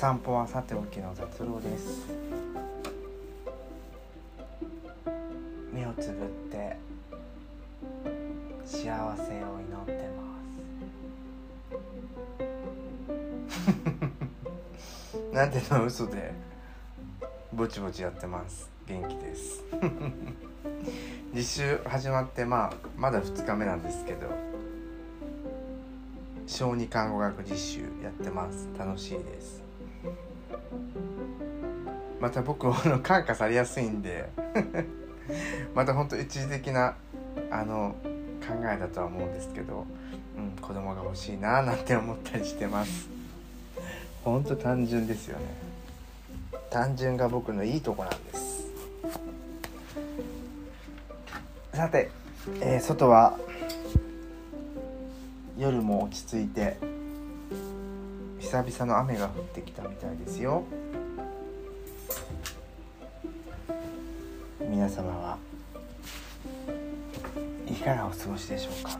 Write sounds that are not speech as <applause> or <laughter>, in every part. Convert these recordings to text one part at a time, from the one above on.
散歩はさておきの雑郎です。目をつぶって幸せを祈ってます。なんての嘘でぼちぼちやってます。元気です。<laughs> 実習始まってまあまだ2日目なんですけど小児看護学実習やってます。楽しいです。また僕あの感化されやすいんで <laughs> またほんと一時的なあの考えだとは思うんですけど、うん、子供が欲しいななんて思ったりしてます。ほんと単純ですよね。単純が僕のいいとこなんです。さて、えー、外は夜も落ち着いて久々の雨が降ってきたみたいですよ。皆様はいかがお過ごしでしょうか？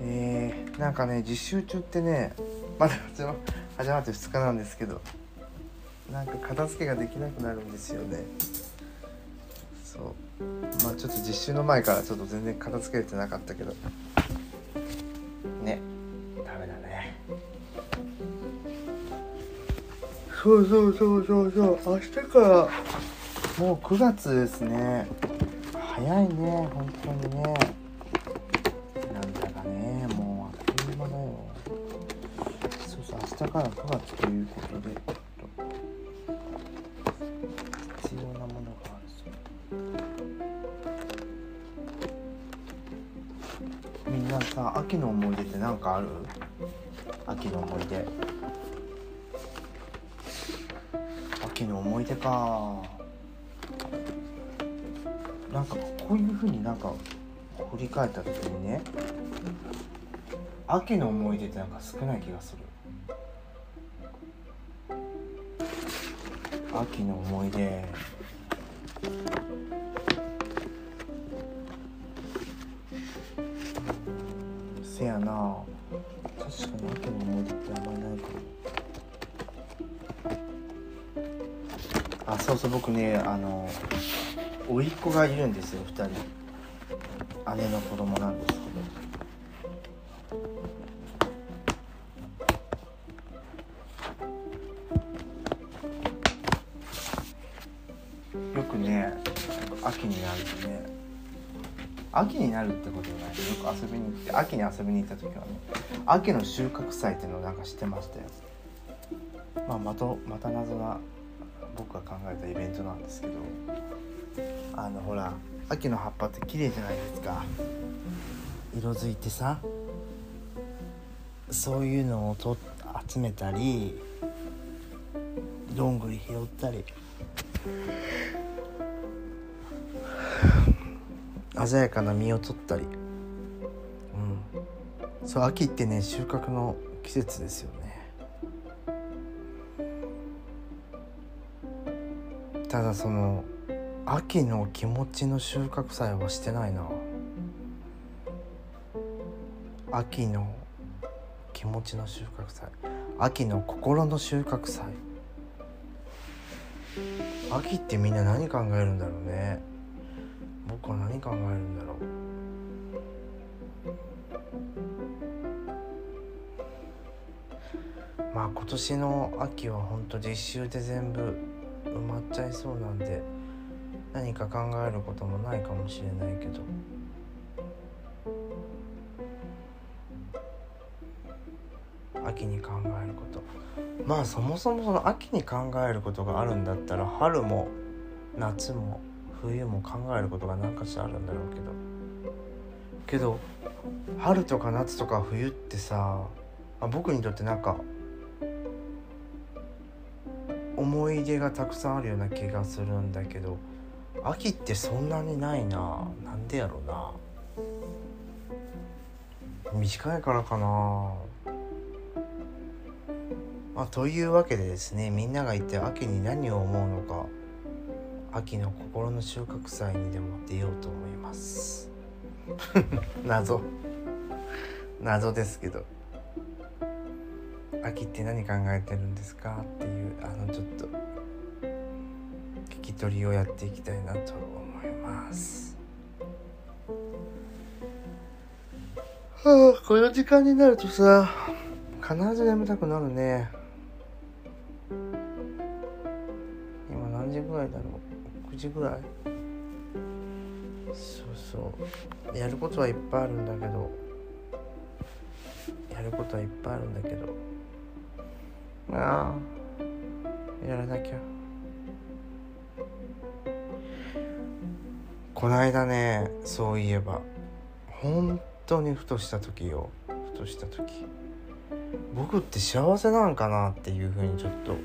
えー、なんかね実習中ってねまだ始まって2日なんですけどなんか片付けができなくなるんですよね。そう。まあちょっと実習の前からちょっと全然片付けれてなかったけど。そうそうそうそうそう。明日からもう9月ですね。早いね本当にね。なんだかねもうあっという間だよ。そうそう明日から9月ということで必要なものがあるそう。みんなさ秋の思い出って何かある？秋の思い出。秋の思い出か。なんかこういうふうになんか振り返った時にね秋の思い出ってなんか少ない気がする。秋の思い出。せやな。確かに秋の思い出ってあんまりないかも。そうそう僕ねあの甥っ子がいるんですよ2人。姉の子供なんですけど。よくね秋になるとね秋になるってことないよく遊びに行って秋に遊びに行った時はね秋の収穫祭っていうのをなんか知ってましたよ。まあまたまた謎な僕が考えたイベントなんですけどあのほら秋の葉っぱって綺麗じゃないですか。色づいてさそういうのをと集めたりどんぐり拾ったり。鮮やかな実を取ったり。うん。そう秋ってね収穫の季節ですよね。ただその秋の気持ちの収穫祭はしてないな。秋の気持ちの収穫祭。秋の心の収穫祭。秋ってみんな何考えるんだろうね。僕は何考えるんだろう。まあ今年の秋はほんと実習で全部埋まっちゃいそうなんで何か考えることもないかもしれないけど。秋に考えること。まあそもそもその秋に考えることがあるんだったら春も夏も冬も考えることが何かしらあるんだろうけど。けど春とか夏とか冬ってさあ僕にとってなんか思い出がたくさんあるような気がするんだけど秋ってそんなにないな。なんでやろうな。短いからかな。まあというわけでですねみんなが言って秋に何を思うのか秋の心の収穫祭にでも出ようと思います。<laughs> 謎。謎ですけど。秋って何考えてるんですか？あのちょっと聞き取りをやっていきたいなと思います。はあこの時間になるとさ必ず眠たくなるね。今何時ぐらいだろう？9時ぐらい。そうそう。やることはいっぱいあるんだけど。やることはいっぱいあるんだけど。ああやらなきゃ。こないだねそういえば本当にふとした時よ。ふとした時。僕って幸せなんかなっていうふうにちょっと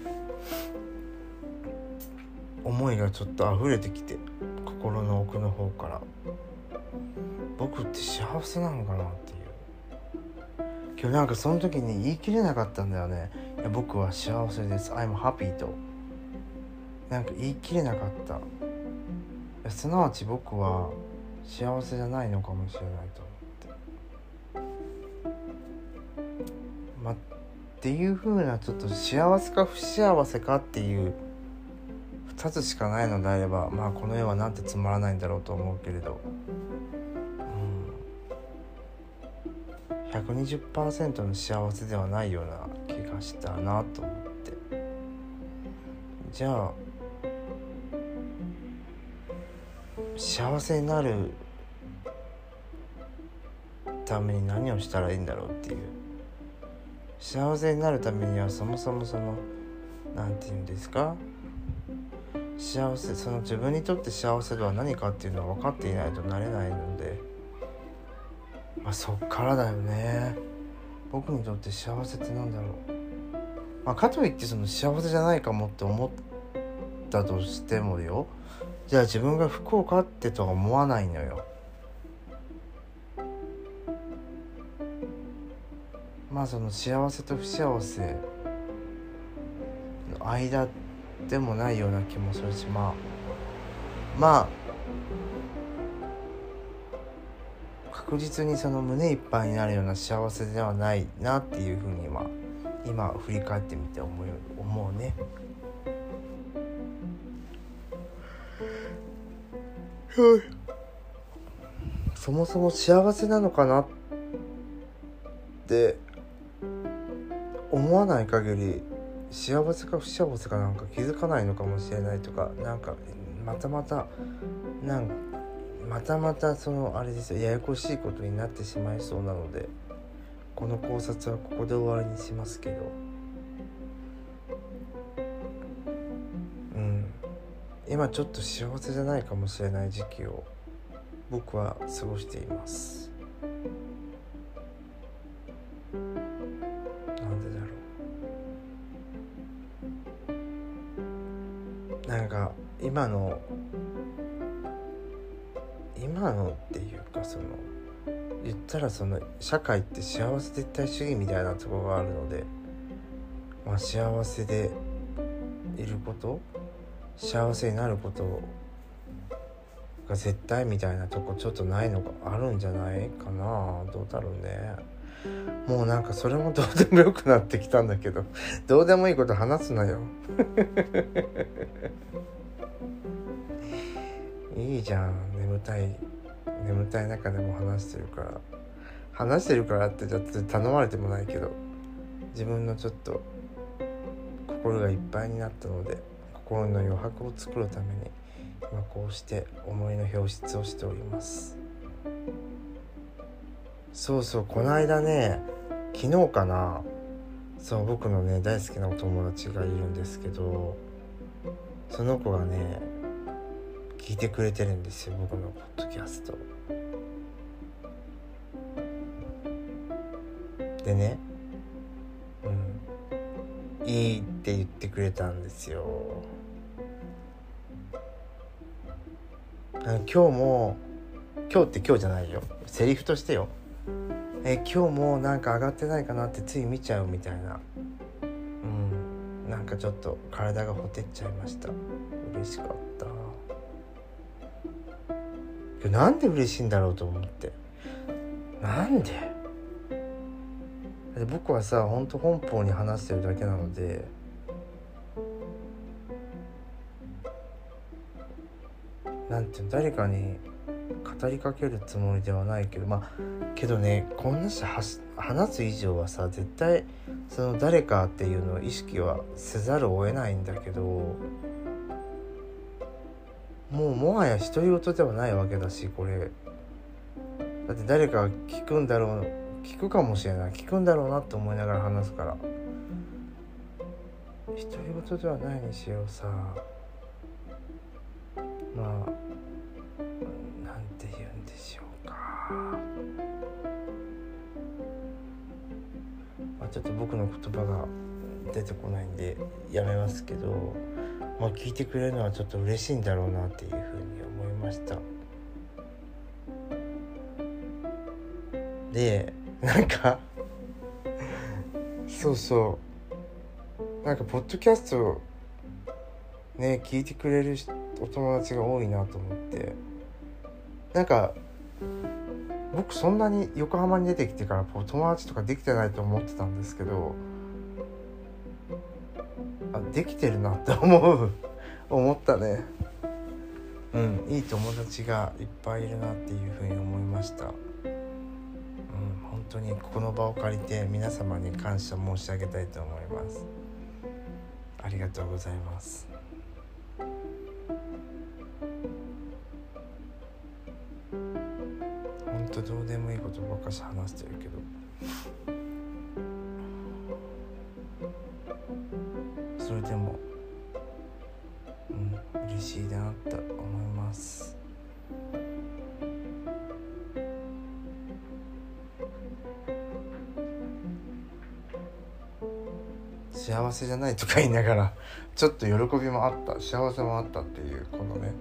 思いがちょっと溢れてきて心の奥の方から。僕って幸せなのかなっていう。今日なんかその時に言い切れなかったんだよね。僕は幸せです。I'm happy と。なんか言い切れなかった。すなわち僕は幸せじゃないのかもしれないと思って。まっていうふうなちょっと幸せか不幸せかっていう2つしかないのであればまあこの世はなんてつまらないんだろうと思うけれど、うん、120%の幸せではないような気がしたなと思って。じゃあ幸せになるために何をしたらいいんだろうっていう。幸せになるためにはそもそもその何て言うんですか？幸せその自分にとって幸せとは何かっていうのは分かっていないとなれないので。まあそっからだよね。僕にとって幸せってなんだろう？まあかといってその幸せじゃないかもって思ったとしてもよ。じゃあ自分が不幸かってとは思わないのよ。まあその幸せと不幸せの間でもないような気もするしまあまあ確実にその胸いっぱいになるような幸せではないなっていうふうに今今振り返ってみて思う思うね。そもそも幸せなのかなって思わない限り幸せか不幸せかなんか気づかないのかもしれないとかなんかまたまたなんまたまたそのあれですよややこしいことになってしまいそうなのでこの考察はここで終わりにしますけど。うん。今ちょっと幸せじゃないかもしれない時期を僕は過ごしています。なんでだろう。なんか今の今のっていうかその言ったらその社会って幸せ絶対主義みたいなところがあるので、まあ、幸せでいること幸せになることが絶対みたいなとこちょっとないのがあるんじゃないかな。どうだろうね。もうなんかそれもどうでもよくなってきたんだけど <laughs> どうでもいいこと話すなよ。<laughs> いいじゃん。眠たい。眠たい中でも話してるから話してるからってちょっと頼まれてもないけど自分のちょっと心がいっぱいになったので心の余白を作るために今こうして思いの表出をしております。そうそうこの間ね昨日かなそう僕のね大好きなお友達がいるんですけどその子がね聞いてくれてるんですよ僕のポッドキャストでねうんいいって言ってくれたんですよ。今日も今日って今日じゃないよ。セリフとしてよ。え今日もなんか上がってないかなってつい見ちゃうみたいな。うんなんかちょっと体がほてっちゃいました。嬉しかった。なんで嬉しいんだろうと思って。なんで？で僕はさほんと本邦に話してるだけなのでなんていうの誰かに語りかけるつもりではないけどまあけどねこんなし話す以上はさ絶対その誰かっていうのを意識はせざるを得ないんだけどもうもはや独り言ではないわけだしこれ。だって誰かが聞くんだろう聞くかもしれない。聞くんだろうなって思いながら話すから。独り言ではないにしようさ。まあなんて言うんでしょうか。まあちょっと僕の言葉が出てこないんでやめますけど。まあ聞いてくれるのはちょっと嬉しいんだろうなっていうふうに思いました。でなんかそうそう。なんかポッドキャストね聞いてくれるお友達が多いなと思って。なんか僕そんなに横浜に出てきてから友達とかできてないと思ってたんですけどあできてるなって思う思ったね。うんいい友達がいっぱいいるなっていうふうに思いました。当にこの場を借りて皆様に感謝申し上げたいと思います。ありがとうございます。本当どうでもいいことばっかし話してるけど。せじゃないとか言いながらちょっと喜びもあった幸せもあったっていうこのね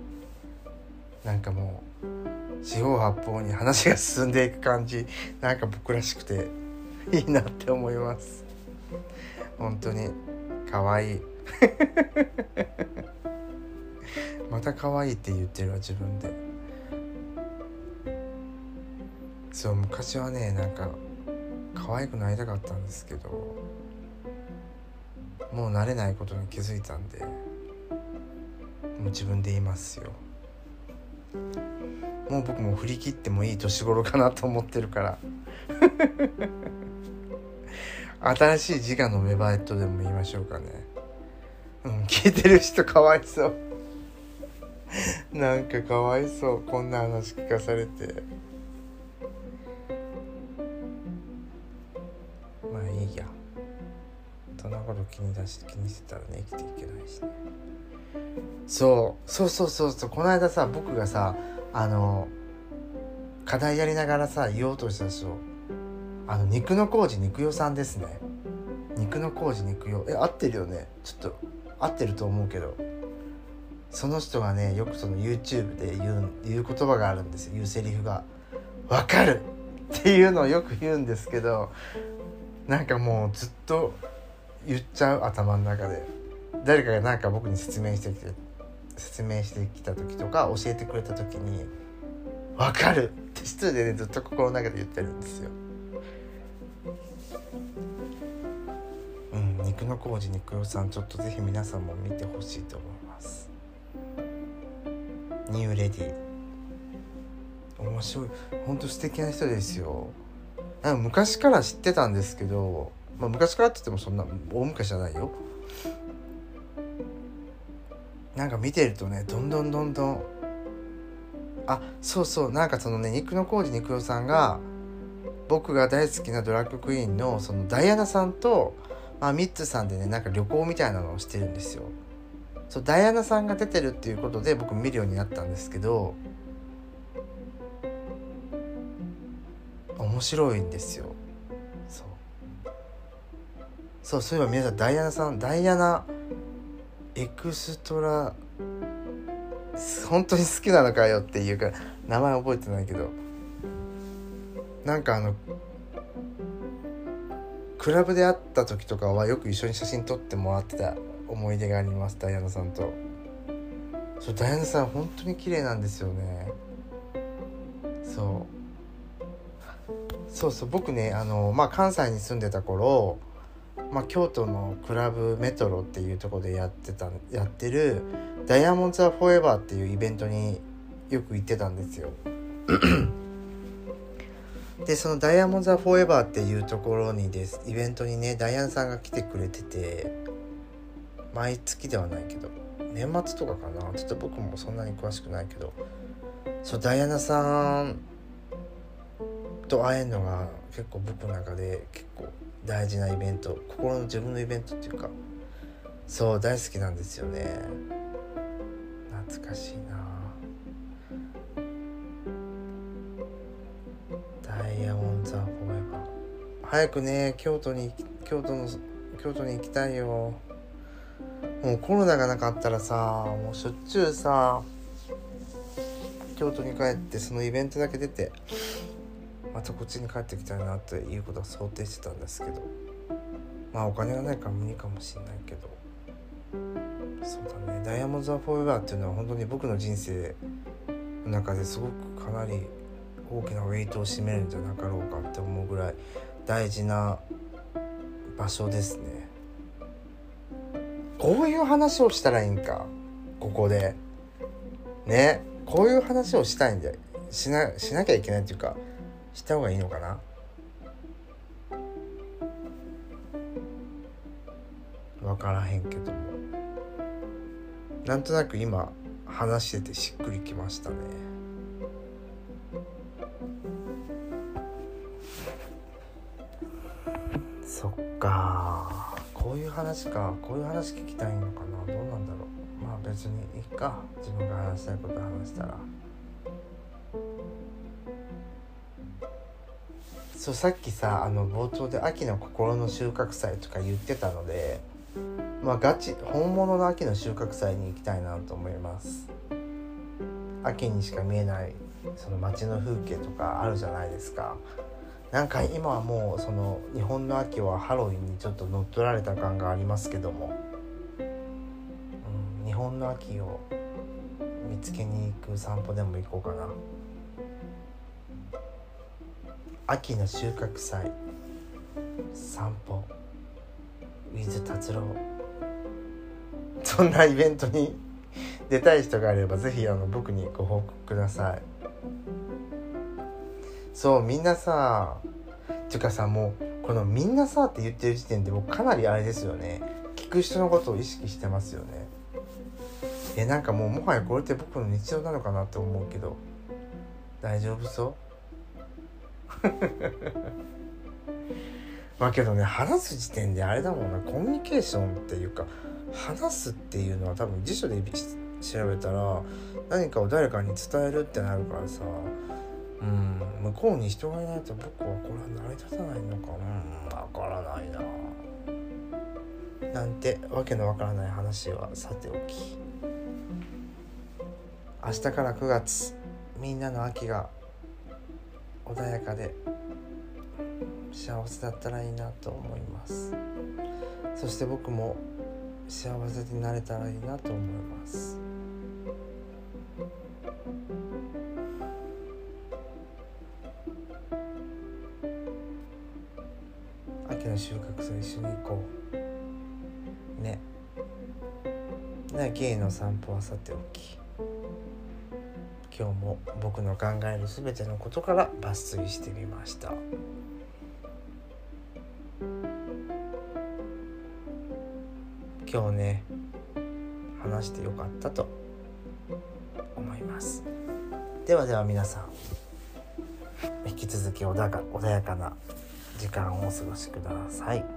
なんかもう四方八方に話が進んでいく感じなんか僕らしくていいなって思います。本当に可愛い。<laughs> また可愛いって言ってるわ自分で。そう昔はねなんか可愛くなりたかったんですけどもう慣れないことに気づいたんでもう自分で言いますよ。もう僕も振り切ってもいい年頃かなと思ってるから。<laughs> 新しい自我の芽生えとでも言いましょうかね。うん聞いてる人かわいそう。なんかかわいそう。こんな話聞かされて。気に出し気にしてたらね生きていけないしね。そうそうそうそうそうこの間さ僕がさあの課題やりながらさ言おうとしたでしょあの肉の工事肉代さんですね。肉の工事肉代。え合ってるよね。ちょっと合ってると思うけど。その人がねよくその YouTube で言う言う言葉があるんですよ。言うセリフが「わかる!」っていうのをよく言うんですけどなんかもうずっと言っちゃう頭の中で誰かが何か僕に説明してきて説明してきた時とか教えてくれた時に「分かる!」って一人でねずっと心の中で言ってるんですよ。うん、肉の工事肉代さんちょっとぜひ皆さんも見てほしいと思います。ニューレディ面白い本当素敵な人ですよ。か昔から知ってたんですけどまあ、昔からって言ってもそんな大昔じゃないよ。なんか見てるとねどんどんどんどん。あそうそう。なんかそのね肉の工事肉代さんが僕が大好きなドラッグクイーンのそのダイアナさんと、まあ、ミッツさんでねなんか旅行みたいなのをしてるんですよ。そうダイアナさんが出てるっていうことで僕見るようになったんですけど面白いんですよ。そうそういえば皆さんダイアナさんダイアナエクストラ本当に好きなのかよっていうか名前覚えてないけど。なんかあのクラブで会った時とかはよく一緒に写真撮ってもらってた思い出がありますダイアナさんと。そうダイアナさん本当に綺麗なんですよね。そう。そうそう僕ねあの、まあ、関西に住んでた頃、まあ、京都のクラブメトロっていうとこでやってたやってる「ダイヤモンド・ザ・フォーエバー」っていうイベントによく行ってたんですよ。<clears throat> でその「ダイヤモンド・ザ・フォーエバー」っていうところにですイベントにねダイアンさんが来てくれてて毎月ではないけど年末とかかな？ちょっと僕もそんなに詳しくないけどそうダイアナさんと会えるのが結構僕の中で結構大事なイベント心の自分のイベントっていうかそう大好きなんですよね。懐かしいな。ダイヤモンド・ザ・フォーエバー。早くね京都に京都の京都に行きたいよ。もうコロナがなかったらさもうしょっちゅうさ京都に帰ってそのイベントだけ出てまたこっちに帰ってきたいなっていうことは想定してたんですけど。まあお金がないから無理かもしれないけど。そうだね「ダイヤモンド・ザ・フォーエバー」っていうのは本当に僕の人生の中ですごくかなり大きなウェイトを占めるんじゃなかろうかって思うぐらい大事な場所ですね。こういう話をしたらいいんか？ここで。ね？こういう話をしたいんでしなしなきゃいけないっていうかした方がいいのかな？分からへんけども。なんとなく今話しててしっくりきましたね。そっか。こういう話か。こういう話聞きたいのかな。どうなんだろう。まあ別にいいか。自分が話したいこと話したら。そうさっきさあの冒頭で秋の心の収穫祭とか言ってたのでまあガチ本物の秋の収穫祭に行きたいなと思います。秋にしか見えないその街の風景とかあるじゃないですか。なんか今はもうその日本の秋はハロウィンにちょっと乗っ取られた感がありますけども、うん、日本の秋を見つけに行く散歩でも行こうかな。秋の収穫祭。散歩。with 達郎。そんなイベントに出たい人があればぜひあの僕にご報告ください。そうみんなさっていうかさもうこの「みんなさ」って言ってる時点で僕かなりあれですよね。聞く人のことを意識してますよね。えなんかもうもはやこれって僕の日常なのかなって思うけど。大丈夫そう？<laughs> まあけどね話す時点であれだもんな。コミュニケーションっていうか話すっていうのは多分辞書で調べたら何かを誰かに伝えるってなるからさうん向こうに人がいないと僕はこれは成り立たないのか。うんわからないな。なんてわけのわからない話はさておき。明日から9月みんなの秋が穏やかで幸せだったらいいなと思います。そして僕も幸せになれたらいいなと思います。秋の収穫祭一緒に行こう。ね。ね芸の散歩はさておき。今日も僕の考える全てのことから抜粋してみました今日ね話してよかったと思いますではでは皆さん引き続き穏やか穏やかな時間をお過ごしください。